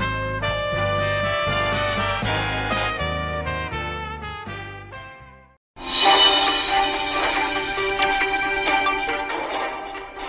2563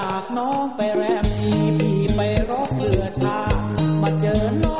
จากน้องไปแรมพีพี่ไปรบเรือชาติมาเจอน้อง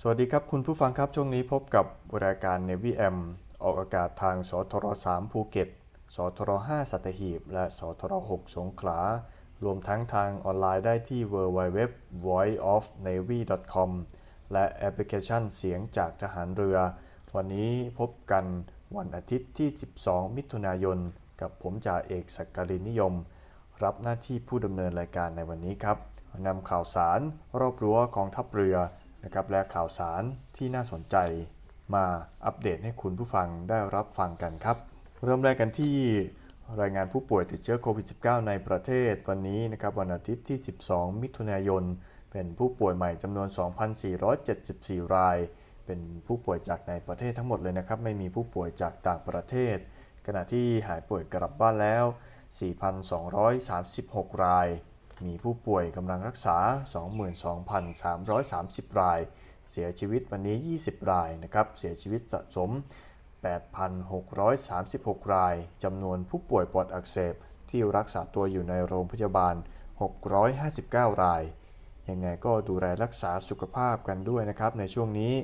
สวัสดีครับคุณผู้ฟังครับช่วงนี้พบกับรายการ Navy M ออกอากาศทางสทร3ภูเก็ต สทร5สัตหีบ และสทร6สงขลา รวมทั้งทางออนไลน์ได้ที่ www voiceofnavy.com และแอปพลิเคชันเสียงจากทหารเรือ วันนี้พบกันวันอาทิตย์ที่ 12 มิถุนายน กับผมจ่าเอกสักการินนิยม รับหน้าที่ผู้ดำเนินรายการในวันนี้ครับนำข่าวสารรอบรั้วกองทัพเรือ นะครับและข่าวสารที่น่าสนใจมาอัปเดตให้คุณผู้ฟังได้รับฟังกันครับ เริ่มแรกกันที่รายงานผู้ป่วยติดเชื้อโควิด -19 ในประเทศวันนี้นะครับวันอาทิตย์ที่ 12 มิถุนายน เป็นผู้ป่วยใหม่จำนวน 2,474 ราย เป็นผู้ป่วยจากในประเทศทั้งหมดเลยนะครับ ไม่มีผู้ป่วยจากต่างประเทศ ขณะที่หายป่วยกลับบ้านแล้ว 4,236 ราย มีผู้ป่วยกำลังรักษา 22,330 ราย เสียชีวิตวันนี้ 20 รายนะครับ เสียชีวิตสะสม 8,636 ราย จำนวนผู้ป่วยปอดอักเสบที่รักษาตัวอยู่ในโรงพยาบาล 659 ราย ยังไงก็ดูแลรักษาสุขภาพกันด้วยนะครับในช่วงนี้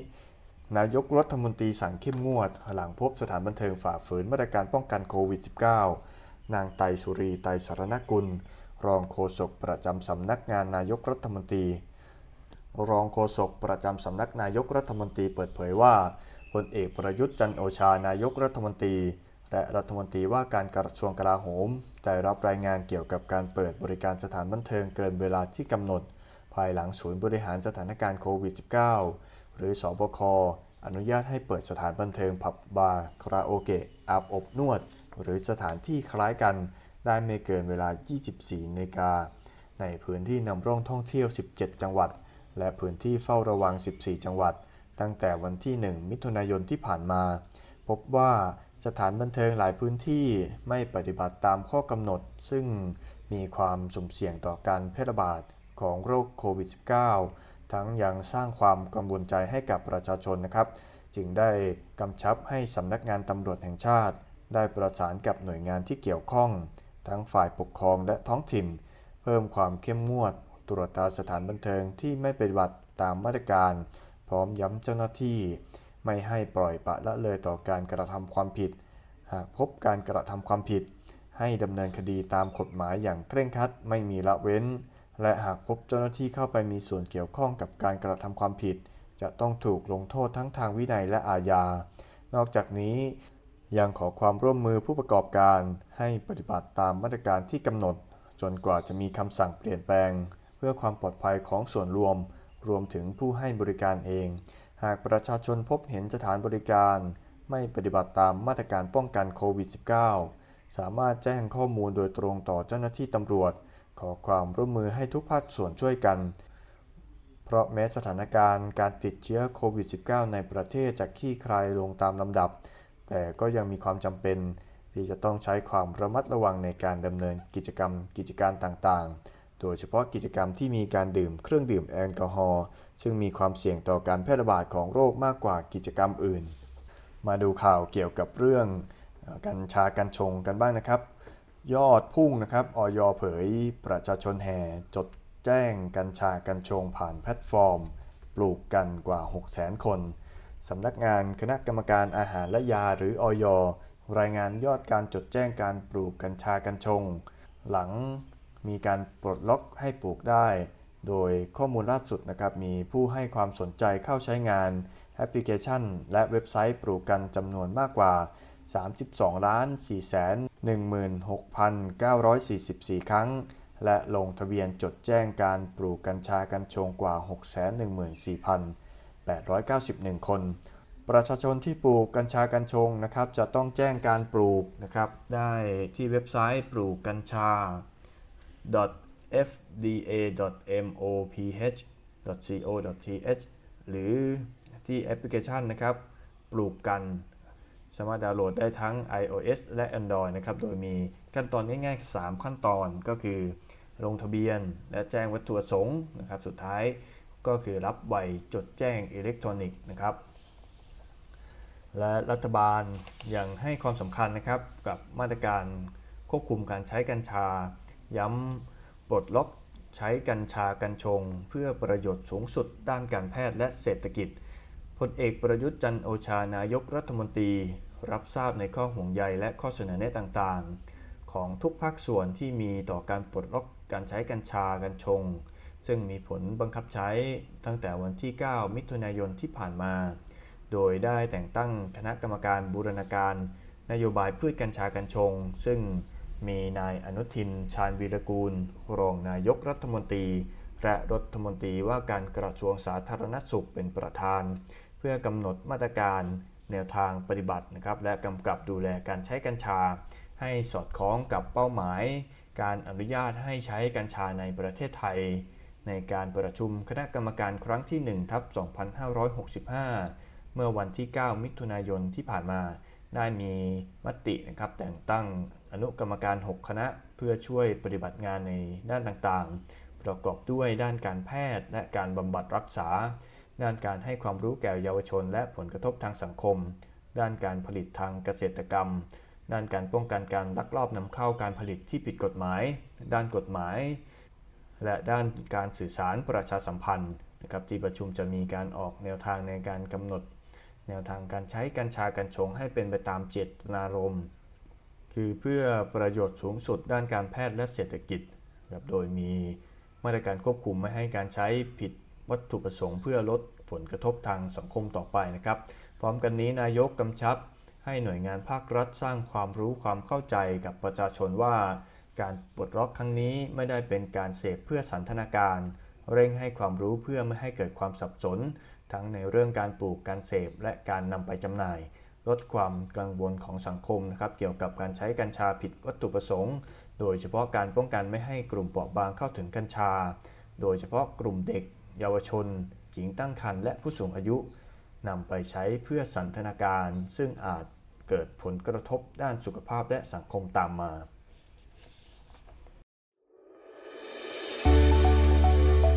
นายกรัฐมนตรีสั่งเข้มงวด หลังพบสถานบันเทิงฝ่าฝืนมาตรการป้องกันโควิด -19 นางไตรสุรีไตรสารนกุล รองโฆษกประจำสำนักงานนายกรัฐมนตรี รองโฆษกประจำสำนักนายกรัฐมนตรีเปิดเผยว่าพลเอกประยุทธ์จันโอชานายกรัฐมนตรี และรัฐมนตรีว่าการกระทรวงกลาโหมได้รับรายงานเกี่ยวกับการเปิดบริการสถานบันเทิงเกินเวลาที่กำหนด ภายหลังศูนย์บริหารสถานการณ์โควิด -19 หรือสบคอนุญาตให้เปิดสถานบันเทิงผับบาร์คาราโอเกะอาบอบนวด หรือสถานที่คล้ายกัน ได้ไม่เกินเวลา 24นาฬิกา ในพื้นที่นำร่องท่องเที่ยว 17 จังหวัด และพื้นที่เฝ้าระวัง 14 จังหวัด ตั้งแต่วันที่ 1 มิถุนายนที่ผ่านมา พบว่าสถานบันเทิงหลายพื้นที่ไม่ปฏิบัติตามข้อกำหนด ซึ่งมีความสุ่มเสี่ยงต่อการแพร่ระบาดของโรคโควิด -19 ทั้งยังสร้างความกังวลใจให้กับประชาชนนะครับ จึงได้กำชับให้สำนักงานตำรวจแห่งชาติ ได้ประสานกับหน่วยงานที่เกี่ยวข้อง ทั้งฝ่ายปกครองและท้องถิ่น เพิ่มความเข้มงวด ตรวจตาสถานบันเทิงที่ไม่ปฏิบัติตามมาตรการ พร้อมย้ำเจ้าหน้าที่ ไม่ให้ปล่อยปะละเลยต่อการกระทำความผิด หากพบการกระทำความผิด ให้ดำเนินคดีตามกฎหมายอย่างเคร่งครัดไม่มีละเว้น และหากพบเจ้าหน้าที่เข้าไปมีส่วนเกี่ยวข้องกับการกระทำความผิด จะต้องถูกลงโทษทั้งทางวินัยและอาญา นอกจากนี้ ยังขอความร่วมมือผู้ประกอบการให้ปฏิบัติตามมาตรการที่กำหนด จนกว่าจะมีคำสั่งเปลี่ยนแปลง เพื่อความปลอดภัยของส่วนรวม รวมถึงผู้ให้บริการเอง หากประชาชนพบเห็นสถานบริการ ไม่ปฏิบัติตามมาตรการป้องกันโควิด -19 สามารถแจ้งข้อมูลโดยตรงต่อเจ้าหน้าที่ตำรวจ ขอความร่วมมือให้ทุกภาคส่วนช่วยกัน เพราะแม้สถานการณ์การติดเชื้อโควิด -19 ในประเทศจะคลี่คลายลงตามลำดับ แต่ก็ยังมีความจำเป็นที่จะต้องใช้ความระมัดระวังในการดำเนินกิจกรรมกิจการต่างๆ โดยเฉพาะกิจกรรมที่มีการดื่มเครื่องดื่มแอลกอฮอล์ซึ่งมีความเสี่ยงต่อการแพร่ระบาดของโรคมากกว่ากิจกรรมอื่น มาดูข่าวเกี่ยวกับเรื่องกัญชากัญชงกันบ้างนะครับ ยอดพุ่งนะครับออยเผยประชาชนแห่จดแจ้งกัญชากัญชงผ่านแพลตฟอร์ม ปลูกกัญกว่า 600,000 คน สำนักงานคณะกรรมการอาหารและยาหรืออยรายงานยอดการจดแจ้งการปลูกกัญชากัญชง หลังมีการปลดล็อกให้ปลูกได้ โดยข้อมูลล่าสุดนะครับมีผู้ให้ความสนใจเข้าใช้งานแอปพลิเคชัน และเว็บไซต์ปลูกกัญจำนวนมากกว่า 32ล้าน4แสน16,944 ครั้ง และลงทะเบียนจดแจ้งการปลูกกัญชากัญชงกว่า 891 คน ประชาชนที่ปลูกกัญชากัญชงนะครับ จะต้องแจ้งการปลูกนะครับ ได้ที่เว็บไซต์ปลูกกัญชา fda.moph.co.th หรือที่แอปพลิเคชันนะครับ ปลูกกัน สามารถดาวน์โหลดได้ทั้ง iOS และ Android นะครับ โดยมีขั้นตอนง่ายๆ 3 ขั้นตอนก็คือ ลงทะเบียนและแจ้งวัตถุประสงค์นะครับ สุดท้าย ก็คือรับใบจดแจ้งอิเล็กทรอนิกส์นะครับ และรัฐบาลยังให้ความสำคัญนะครับกับมาตรการควบคุมการใช้กัญชา ย้ำปลดล็อกใช้กัญชากัญชง เพื่อประโยชน์สูงสุดด้านการแพทย์และเศรษฐกิจพลเอกประยุทธ์จันโอชานายกรัฐมนตรี รับทราบในข้อห่วงใยและข้อเสนอแนะต่างๆ ของทุกภาคส่วนที่มีต่อการปลดล็อกการใช้กัญชากัญชง ซึ่งมีผลบังคับใช้ตั้งแต่วันที่ 9 มิถุนายนที่ผ่านมา โดยได้แต่งตั้งคณะกรรมการบูรณาการ นโยบายพืชกัญชากัญชง ซึ่งมีนายอนุทิน ชาญวีรกูล รองนายกรัฐมนตรี และรัฐมนตรีว่าการกระทรวงสาธารณสุขเป็นประธาน เพื่อกำหนดมาตรการแนวทางปฏิบัตินะครับ และกำกับดูแลการใช้กัญชา ให้สอดคล้องกับเป้าหมาย การอนุญาตให้ใช้กัญชาในประเทศไทย ในการประชุมคณะกรรมการครั้งที่1ทับ2565 เมื่อวันที่ 9 มิถุนายนที่ผ่านมา ได้มีมตินะครับแต่งตั้งอนุกรรมการ 6 คณะเพื่อช่วยปฏิบัติงานในด้านต่างๆ ประกอบด้วยด้านการแพทย์ และการบำบัดรักษา ด้านการให้ความรู้แก่เยาวชน และผลกระทบทางสังคม ด้านการผลิตทางเกษตรกรรม ด้านการป้องกันการลักลอบนำเข้าการผลิตที่ผิดกฎหมาย ด้านกฎหมาย และด้านการสื่อสารประชาสัมพันธ์นะครับที่ประชุมจะมีการออกแนวทางในการกำหนด แนวทางการใช้กัญชากัญชงให้เป็นไปตามเจตนารมณ์ คือเพื่อประโยชน์สูงสุดด้านการแพทย์และเศรษฐกิจแบบโดยมีมาตรการควบคุมไม่ให้การใช้ผิดวัตถุประสงค์ เพื่อลดผลกระทบทางสังคมต่อไปนะครับ พร้อมกันนี้นายกกำชับให้หน่วยงานภาครัฐสร้างความรู้ความเข้าใจกับประชาชนว่า การปลดล็อกครั้งนี้ไม่ได้เป็นการเสพเพื่อสันทนาการ เร่งให้ความรู้เพื่อไม่ให้เกิดความสับสน ทั้งในเรื่องการปลูกการเสพและการนำไปจำหน่าย ลดความกังวลของสังคมนะครับเกี่ยวกับการใช้กัญชาผิดวัตถุประสงค์ โดยเฉพาะการป้องกันไม่ให้กลุ่มเปราะบางเข้าถึงกัญชา โดยเฉพาะกลุ่มเด็ก เยาวชน หญิงตั้งครรภ์และผู้สูงอายุนำไปใช้เพื่อสันทนาการ ซึ่งอาจเกิดผลกระทบด้านสุขภาพและสังคมตามมา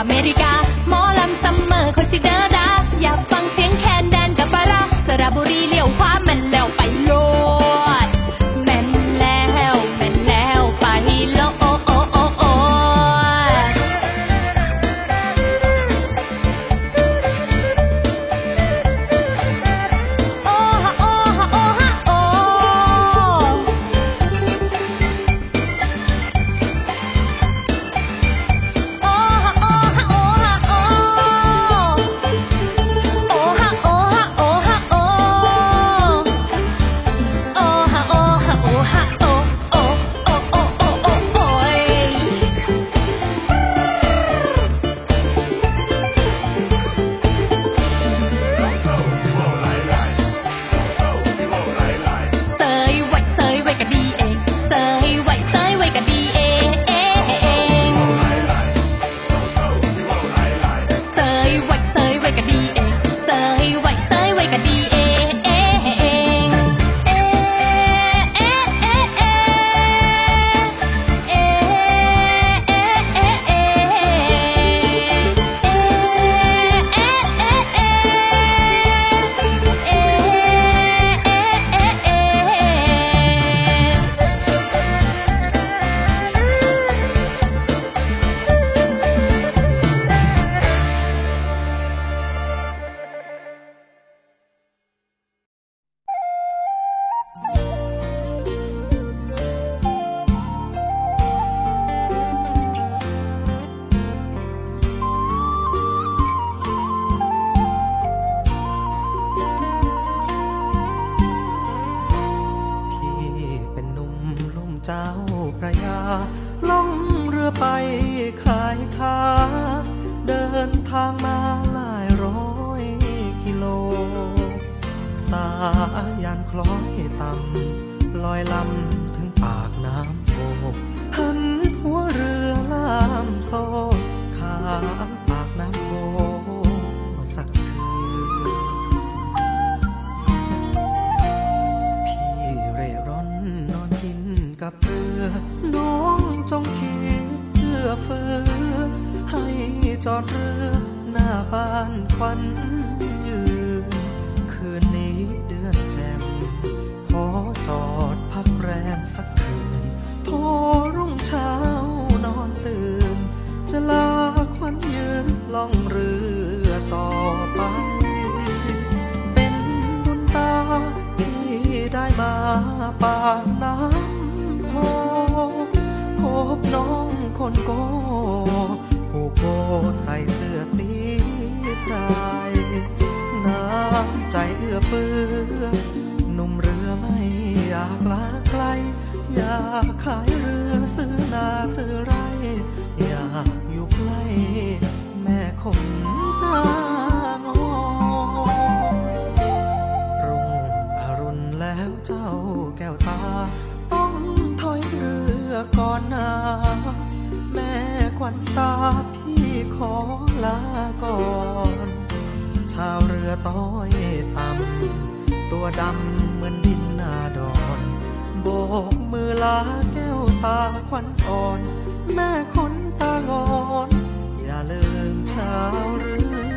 อเมริกา หมอลำซัมเมอร์คนสิดเดอร์ดา อยากฟังเสียงแคนแดนกับปราสระบุรีเลี้ยวขวา วนตาพี่ขอลาก่อน ชาวเรือต้อยต่ำตัวดำเหมือนดินนาดอนโบกมือลาแก้วตาควันอ่อน แม่คนตางอน อย่าลืมชาวเรือ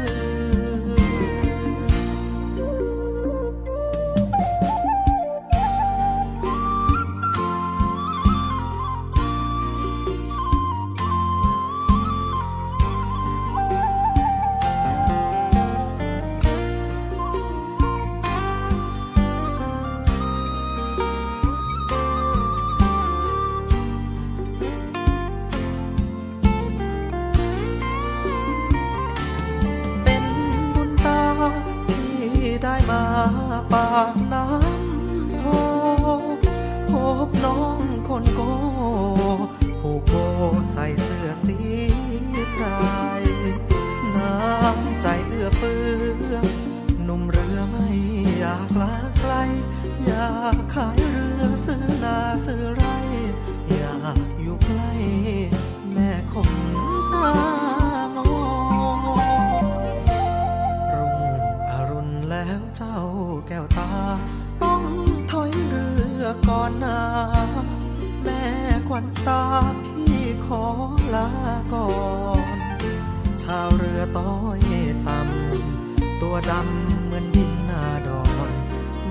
ปากน้ำโพพบน้องคนโกผูกโบใส่เสื้อสีพรายน้ำใจเอื้อเฟื้อหนุ่มเรือไม่อยากลาไกล อยากขายเรือซื้อนาซื้อไร อนนาแม่ควันตาพี่ขอลาก่อน ชาวเรือต้อยต่ำตัวดำเหมือนดินนาดอน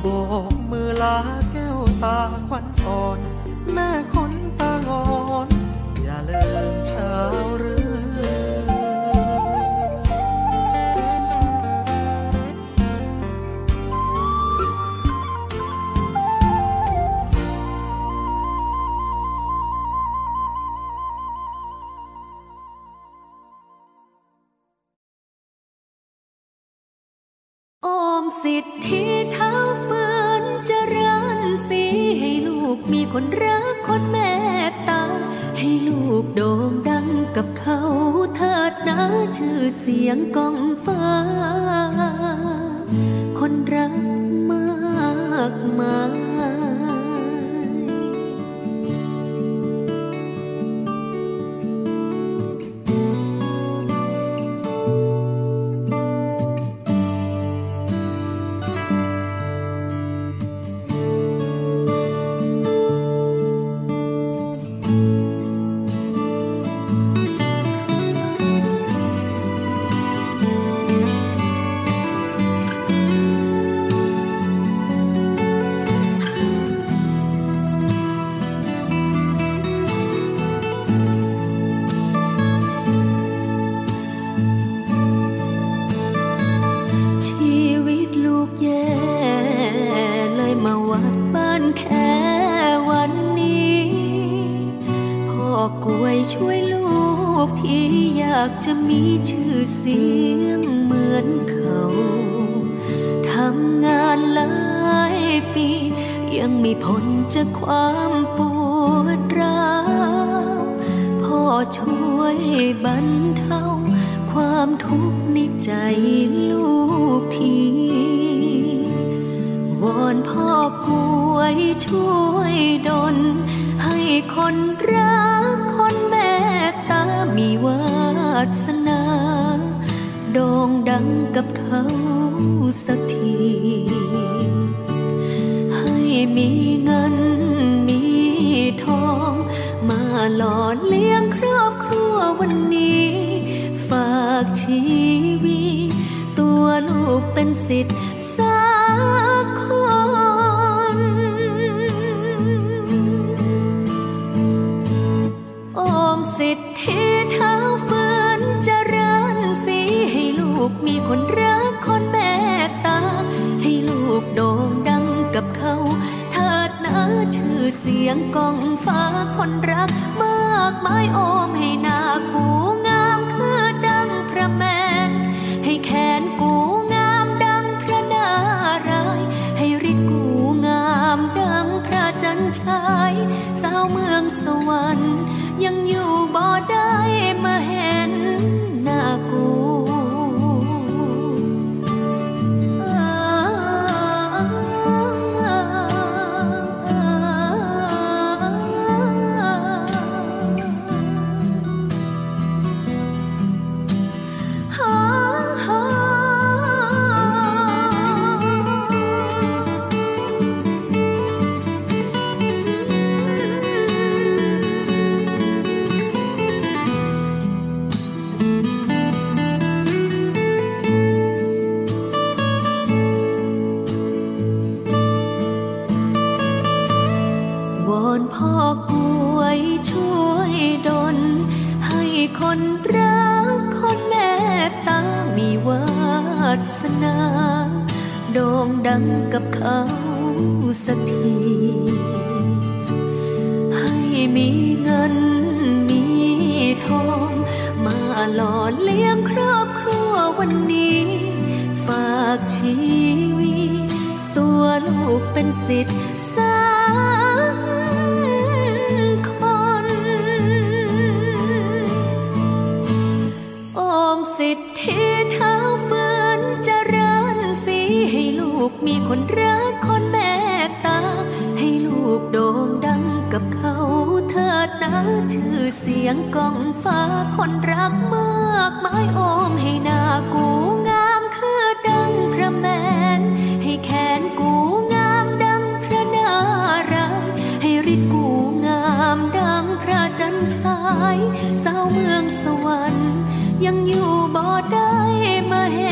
โบกมือลาแก้วตาควันอ่อน แม่คนตางอน อย่าลืมชาวเรือ วนพ่อกล้วยช่วยดลให้คนรักคนเมตตามีวาสนาโด่งดังกับเขาสักที ให้มีเงินมีทอง มาหล่อเลี้ยงครอบครัววันนี้ ฝากชีวิตตัวลูกเป็นสิทธิ์ คนรักคนเมตตา ให้ลูกโด่งดังกับเขาเถิดนะชื่อเสียงกองฟ้าคนรักมากมายโอมให้นากูงามคือดังพระแมน ให้แขนกูงามดังพระนาราย ให้ริดกูงามดังพระจันทราย นพ่อกล้วยช่วยดลให้คนรักคนเมตตามีวาสนา โด่งดังกับเขาสักทีให้มีเงินมีทอง มาหล่อเลี้ยงครอบครัววันนี้ ฝากชีวิตตัวลูกเป็นสิทธิ์สัก กมีคนรักคนเมตตา ให้ลูกโด่งดังกับเขาเถิดนะชื่อเสียงก้องฟ้าคนรักมากมายโอมให้หน้ากูงามคือดังพระแมน ให้แขนกูงามดังพระนารายให้ฤทธิ์กูงามดังพระจันทรายสาวเมืองสวรรค์ยังอยู่บ่ได้มาเห็น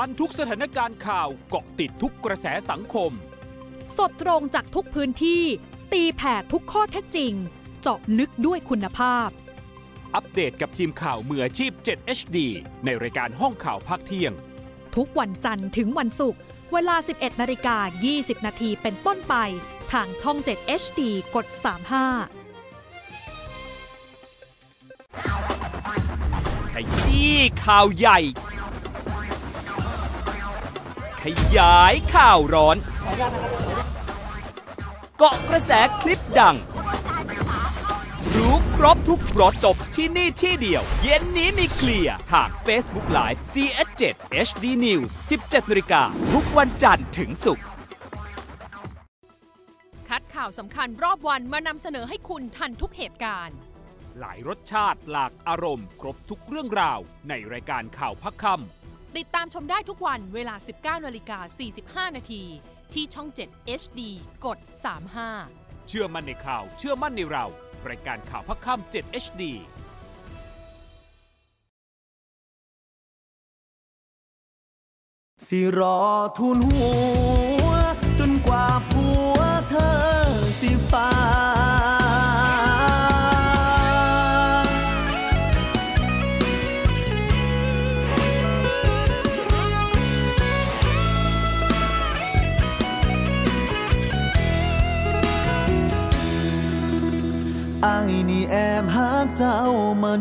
ทันทุกสถานการณ์ข่าวเกาะติดทุกกระแสสังคม สดตรงจากทุกพื้นที่ ตีแผ่ทุกข้อเท็จจริง เจาะลึกด้วยคุณภาพ อัปเดตกับทีมข่าวมืออาชีพ 7 HD ในรายการห้องข่าวภาคเที่ยง ทุกวันจันทร์ถึงวันศุกร์เวลา 11 นาฬิกา 20 นาทีเป็นต้นไป ทางช่อง 7 HD กด 35ขยี้ข่าวใหญ่ ขยายข่าวร้อน เกาะกระแสคลิปดัง รู้ครบทุกรสจบที่นี่ที่เดียว เย็นนี้มีเคลียร์ทาง Facebook Live CS7 HD News 17นาฬิกาทุกวันจันทร์ถึงศุกร์คัดข่าวสำคัญรอบวันมานำเสนอให้คุณทันทุกเหตุการณ์หลายรสชาติหลากอารมณ์ ครบทุกเรื่องราว ในรายการข่าวพักคำ ติดตามชมได้ทุกวันเวลา 19นาฬิกา45 นาทีที่ช่อง 7 HD กด 35 เชื่อมั่นในข่าว เชื่อมั่นในเรา รายการข่าวพักค่ำ7 HD สิรอทุนหัว จนกว่าผัวเธอสิฟ้า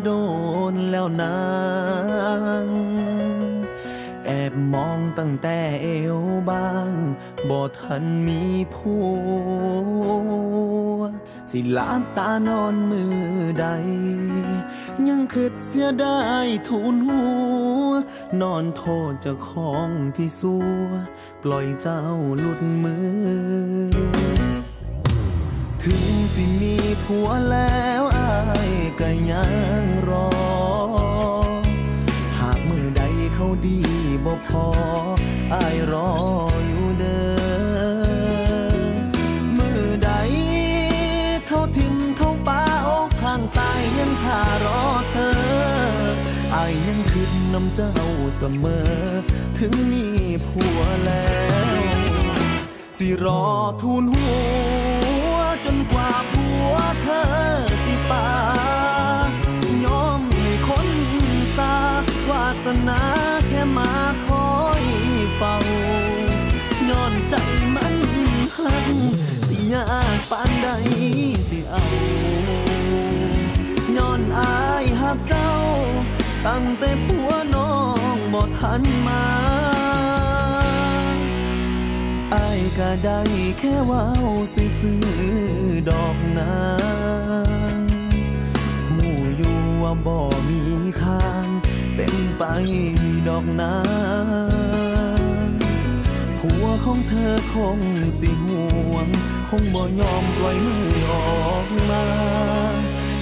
โดนแล้วนางแอบมองตั้งแต่เอวบางบ่ทันมีผัวสิลาบตานอนมือใด ยังคิดเสียได้ทุนหัว นอนโทษเจ้าของที่สัว ปล่อยเจ้าหลุดมือ ถึงสิมีผัวแล้วอายก็ยังรอ หากมือใดเขาดีบ่พออายรออยู่เด้อมือใดเขาทิมเขาป้าอกข้างซ้ายยังท่ารอเธออายยังคิดน้ำเจ้าเสมอ ถึงมีผัวแล้ว สิรอทูลหัว ผัวเธอสิป่ายอมให้คนสาวาสนาแค่มาคอยเฝ้าย้อนใจมันหักสิยากปานใดสิเอาย้อนอายหักเจ้า ตั้งแต่ผัวน้องบ่ทันมา ก็ได้แค่ว้าซื่อๆดอกนางหูอยู่ว่าบ่มีทางเป็นไปดอกนาผัวของเธอคงสิห่วง คงบ่ยอมปล่อยมือออกมา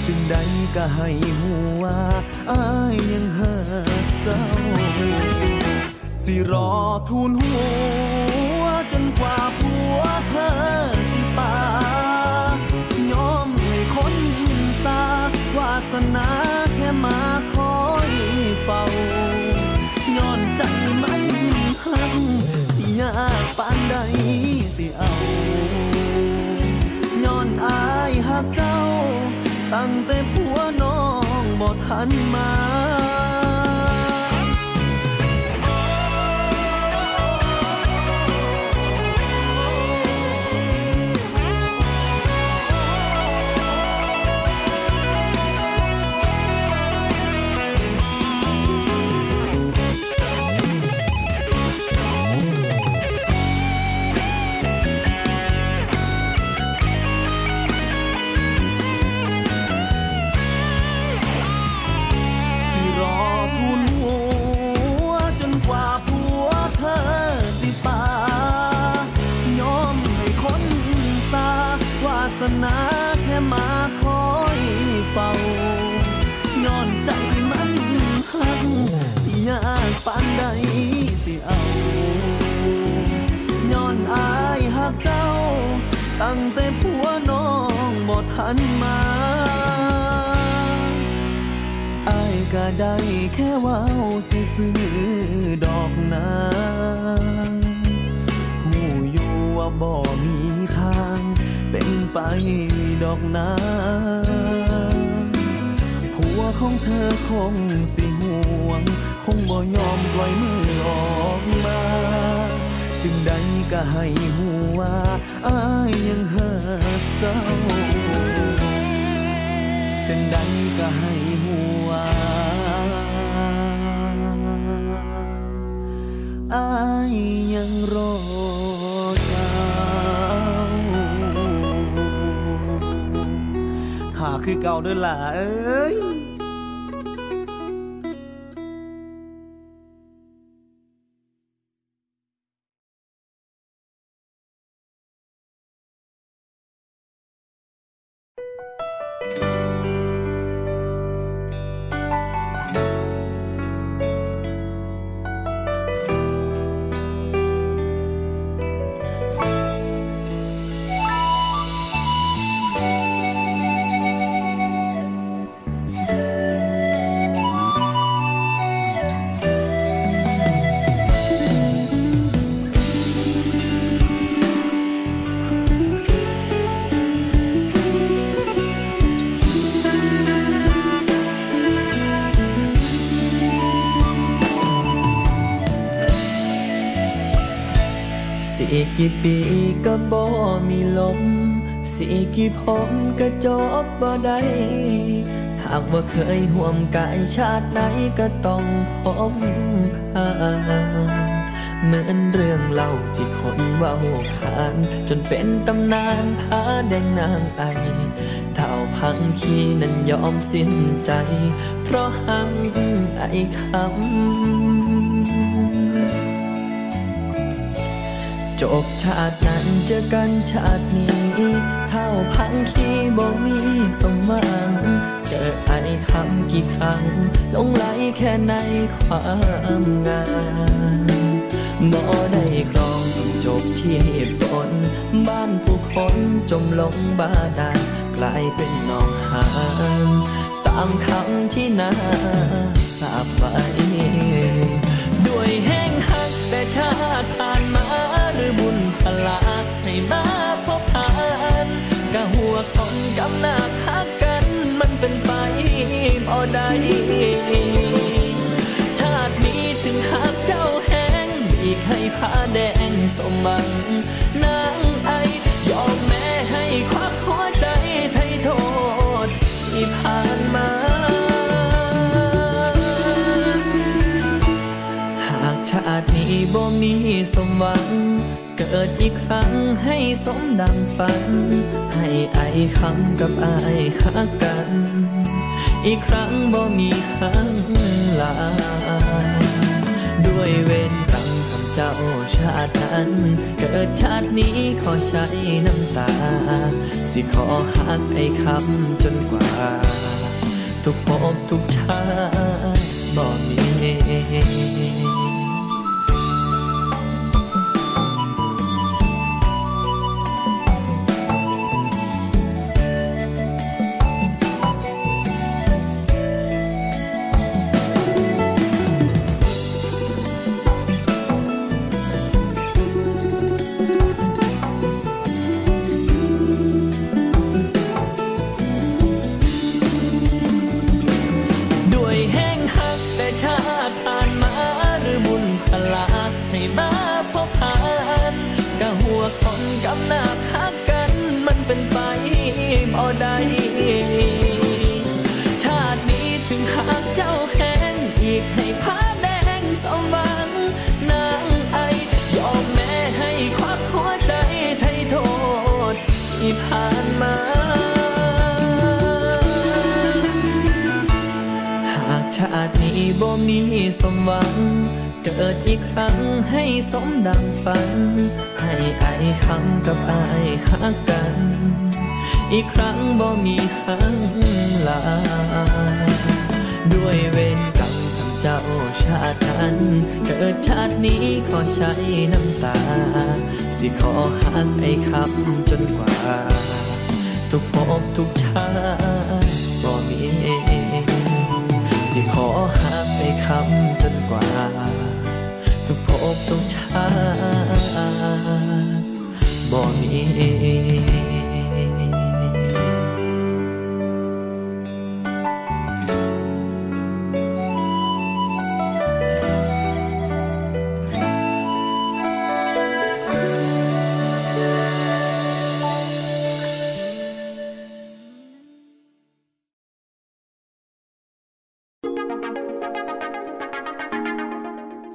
จึงใดก็ให้หัวอายยังหาเจ้า สิรอทูลหัว กว่าผัวเธอสิปายอมให้คนสาวาสนาแค่มาคอยเฝ้าย้อนใจมันหักสิยากปานใดสิเอาย้อนอายหักเจ้า ตั้งแต่ผัวน้องบ่ทันมา ตั้งแต่ผัวน้องบ่ทันมาอายก็ได้แค่เว้าซื่อดอกนาหูอยู่ว่าบ่มีทางเป็นไปดอกนาผัวของเธอคงสิห่วง คงบ่ยอมปล่อยมือออกมา จึงได้ ก็ให้หัวอายยังหาเจ้า จังใดก็ให้หัวอายยังรอเจ้าถ้าคือเก่าด้อล่ะเอ้ย กี่ปีก็บ่มีลม สิกี่ผมก็จบบ่ได้หากว่าเคยห่วมกายชาติไหนก็ต้องพบผ่านเหมือนเรื่องเล่าที่คนว่าหัวขาน จนเป็นตำนานพาแดงนางไอเท่าพังคีนั้นยอมสิ้นใจ เพราะหังไอคำ จบชาตินั้นเจอกันชาตินี้ เท่าพังคีบ่มีสมหวัง เจอไอ้คำกี่ครั้งลงไหลแค่ในความงามบ่ได้ครองต้องจบที่เหตุผลบ้านผู้คนจมลงบาดาลกลายเป็นนองหานตามคำที่นาสาบไว้ด้วยแห้งหักแต่ชาติผ่านมา ลาให้มาพบผ่านกะหัวคนกำหนักหักกันมันเป็นไปบ่ได้ชาตินี้ถึงหักเจ้าแห้งบีกให้ผ้าแดงสมบังนางไอยอมแม่ให้ควักหัวใจไทยโทษที่ผ่านมาหากชาตินี้บ่มีสมหวัง กิดอีกครั้งให้สมดังฝัน ให้ไอคำกับไอหักกัน อีกครั้งบ่มีครั้งลาด้วยเวรกรรมคำเจ้าชาตินั้น เกิดชาตินี้ขอใช้น้ำตา สิขอหักไอ้คำจนกว่า ทุกภพทุกชาติบ่มี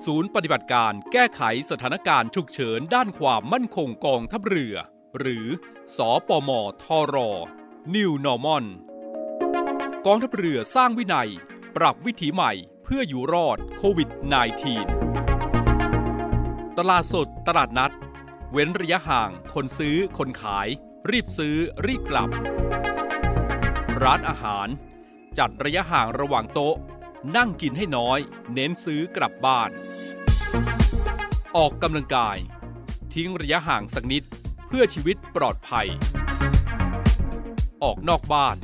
ศูนย์ปฏิบัติการแก้ไขสถานการณ์ฉุกเฉินด้านความมั่นคงกองทัพเรือ หรือ สอปมทร New Normal กองทัพเรือสร้างวินัย ปรับวิถีใหม่เพื่ออยู่รอดโควิด -19 ตลาดสดตลาดนัด เว้นระยะห่าง คนซื้อคนขาย รีบซื้อรีบกลับ ร้านอาหาร จัดระยะห่างระหว่างโต๊ะ นั่งกินให้น้อย เน้นซื้อกลับบ้าน ออกกำลังกาย ทิ้งระยะห่างสักนิดเพื่อชีวิตปลอดภัย ออกนอกบ้าน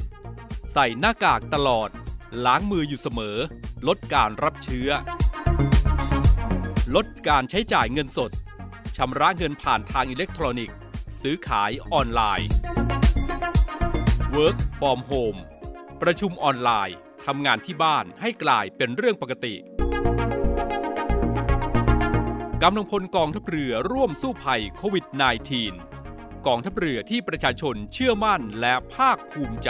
ใส่หน้ากากตลอด ล้างมืออยู่เสมอ ลดการรับเชื้อ ลดการใช้จ่ายเงินสดชำระเงินผ่านทางอิเล็กทรอนิกส์ ซื้อขายออนไลน์ Work from home ประชุมออนไลน์ ทำงานที่บ้านให้กลายเป็นเรื่องปกติกำลังพลกองทัพเรือร่วมสู้ภัยโควิด -19 กองทัพเรือที่ประชาชนเชื่อมั่นและภาคภูมิใจ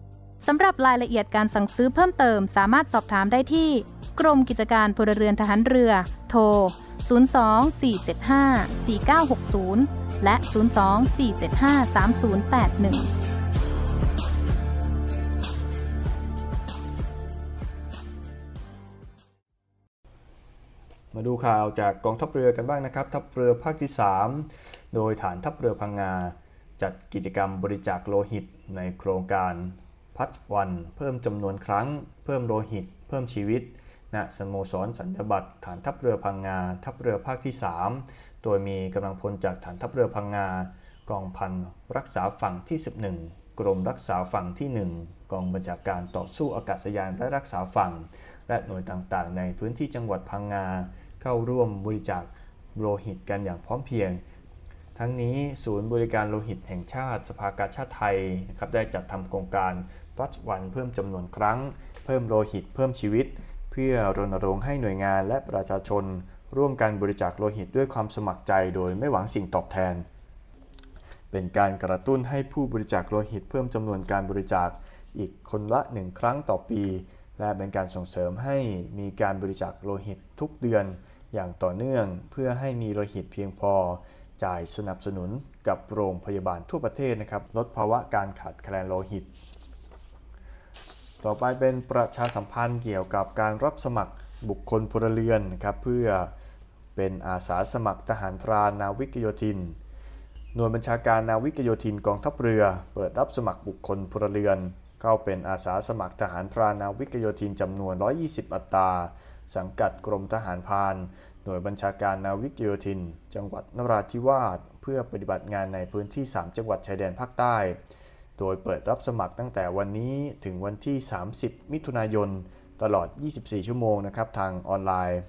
สำหรับรายละเอียดการสั่งซื้อเพิ่มเติมสามารถสอบถามได้ที่ กรมกิจการพลเรือนทหารเรือ โทร 024754960 และ 024753081มาดูข่าวจากกองทัพเรือกันบ้างนะครับ ทัพเรือภาคที่ 3 โดยฐานทัพเรือพังงา จัดกิจกรรมบริจาคโลหิตในโครงการ พัดวัน เพิ่มจำนวนครั้ง เพิ่มโลหิต เพิ่มชีวิตณสโมสรสัญญบัตรฐานทัพเรือพังงา ทัพเรือภาคที่ 3 โดยมีกำลังพลจากฐานทัพเรือพังงา กองพันรักษาฝั่งที่ 11 กรมรักษาฝั่งที่ 1 กองบัญชาการต่อสู้อากาศยานและรักษาฝั่ง และหน่วยต่างๆ ในพื้นที่จังหวัดพังงา เข้าร่วมบริจาคโลหิตกันอย่างพร้อมเพียงทั้งนี้ศูนย์บริการโลหิตแห่งชาติ สภากาชาติไทยนะครับได้จัดทำโครงการรัชวันเพิ่มจำนวนครั้ง เพิ่มโลหิตเพิ่มชีวิต เพื่อรณรงค์ให้หน่วยงานและประชาชน ร่วมกันบริจาคโลหิตด้วยความสมัครใจโดยไม่หวังสิ่งตอบแทน เป็นการกระตุ้นให้ผู้บริจาคโลหิตเพิ่มจำนวนการบริจาคอีกคนละหนึ่งครั้งต่อปี และเป็นการส่งเสริมให้มีการบริจาคโลหิตทุกเดือนอย่างต่อเนื่องเพื่อให้มีโลหิตเพียงพอ จ่ายสนับสนุนกับโรงพยาบาลทั่วประเทศนะครับ ลดภาวะการขาดแคลนโลหิต ต่อไปเป็นประชาสัมพันธ์เกี่ยวกับการรับสมัครบุคคลพลเรือนนะครับเพื่อเป็นอาสาสมัครทหารพรานนาวิกโยธิน หน่วยบัญชาการนาวิกโยธินกองทัพเรือ เปิดรับสมัครบุคคลพลเรือน เข้าเป็นอาสาสมัครทหารพรานนาวิกโยธินจำนวน 120 อัตรา สังกัดกรมทหารพราน หน่วยบัญชาการนาวิกโยธิน จังหวัดนราธิวาสเพื่อปฏิบัติงานในพื้นที่ 3 จังหวัดชายแดนภาคใต้ โดยเปิดรับสมัครตั้งแต่วันนี้ถึงวันที่ 30 มิถุนายน ตลอด 24 ชั่วโมงนะครับทางออนไลน์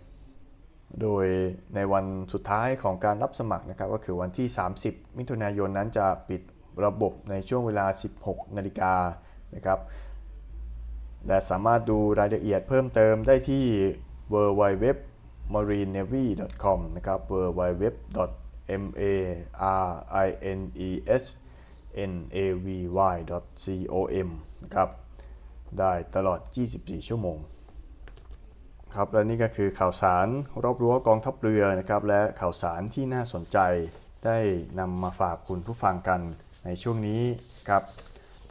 โดยในวันสุดท้ายของการรับสมัครนะครับก็คือวันที่ 30 มิถุนายนนั้นจะปิดระบบในช่วงเวลา 16 นาฬิกานะครับและสามารถดูรายละเอียดเพิ่มเติมได้ที่ www marinenavy.com นะครับ www m a r i n e s navy.com นะครับได้ตลอด 24 ชั่วโมงครับและนี่ก็คือข่าวสารรอบรั้วกองทัพเรือนะครับ และข่าวสารที่น่าสนใจได้นำมาฝากคุณผู้ฟังกันในช่วงนี้ครับ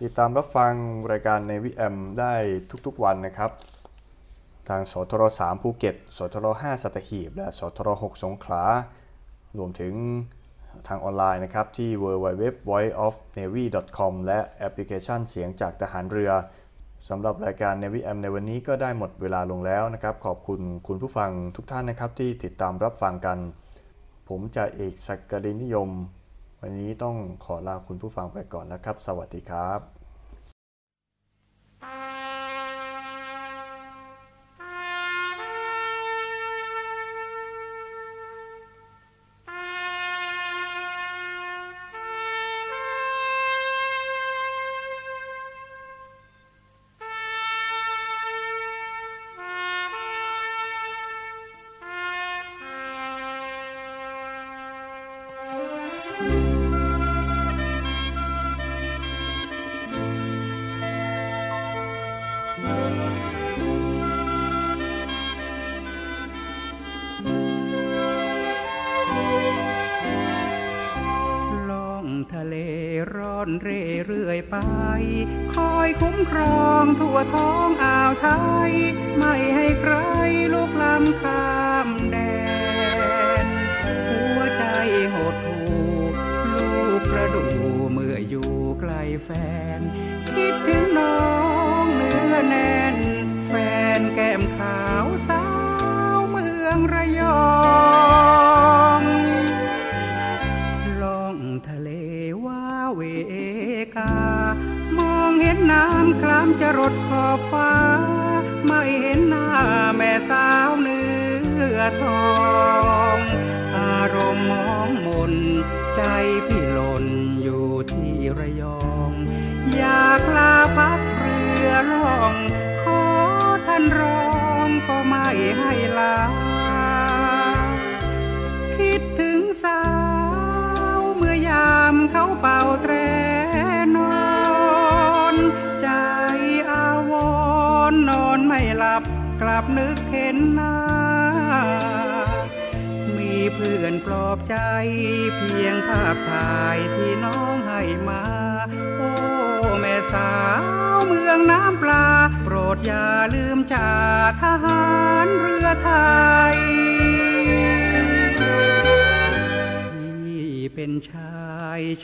ติดตามรับฟังรายการในวิแอมได้ทุกๆวันนะครับ ทางสทร3ภูเก็ตสทร5สัตหีบ และสทร6สงขลารวมถึง ทางออนไลน์นะครับที่ www.voiceofnavy.com และแอปพลิเคชันเสียงจากทหารเรือสำหรับรายการ Navy M ในวันนี้ก็ได้หมดเวลาลงแล้วนะครับ ขอบคุณคุณผู้ฟังทุกท่านนะครับที่ติดตามรับฟังกัน ผมจะเอกศักดินิยม วันนี้ต้องขอลาคุณผู้ฟังไปก่อนแล้วครับ สวัสดีครับ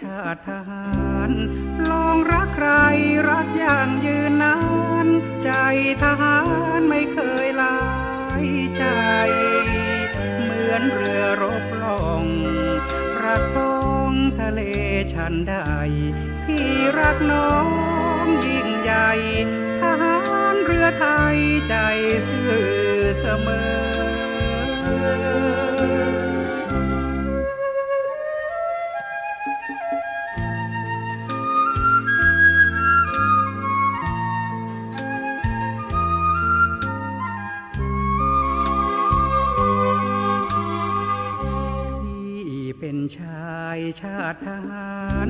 ชาติทหารลองรักใครรักอย่างยืนนาน ใจทหารไม่เคยลายใจ เหมือนเรือรบล่องรักท้องทะเลชันใดพี่รักน้องยิ่งใหญ่ทหารเรือไทยใจซื่อเสมอ ทหาร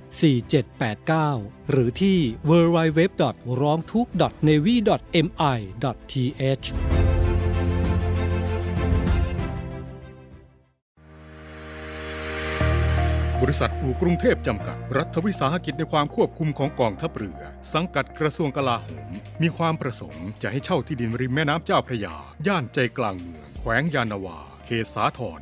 4789 หรือที่ www. ร้องทุกข์ navy mi th บริษัทอู่กรุงเทพจำกัด รัฐวิสาหกิจในความควบคุมของกองทัพเรือ สังกัดกระทรวงกลาโหม มีความประสงค์จะให้เช่าที่ดินริมแม่น้ำเจ้าพระยา ย่านใจกลางเมือง แขวงยานนาวา เขตสาทร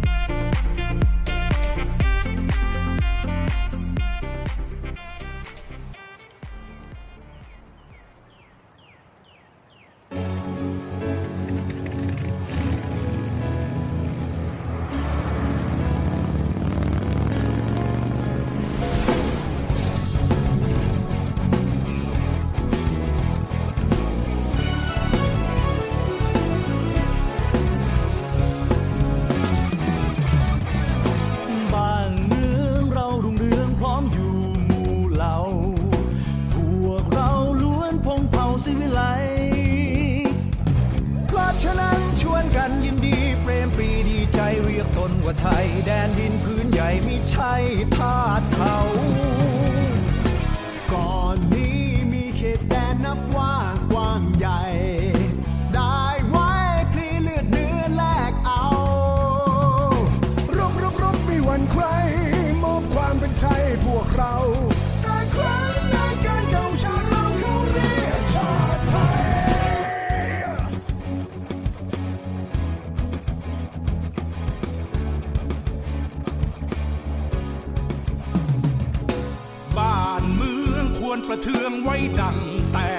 ระเทืองไว้ดังแต่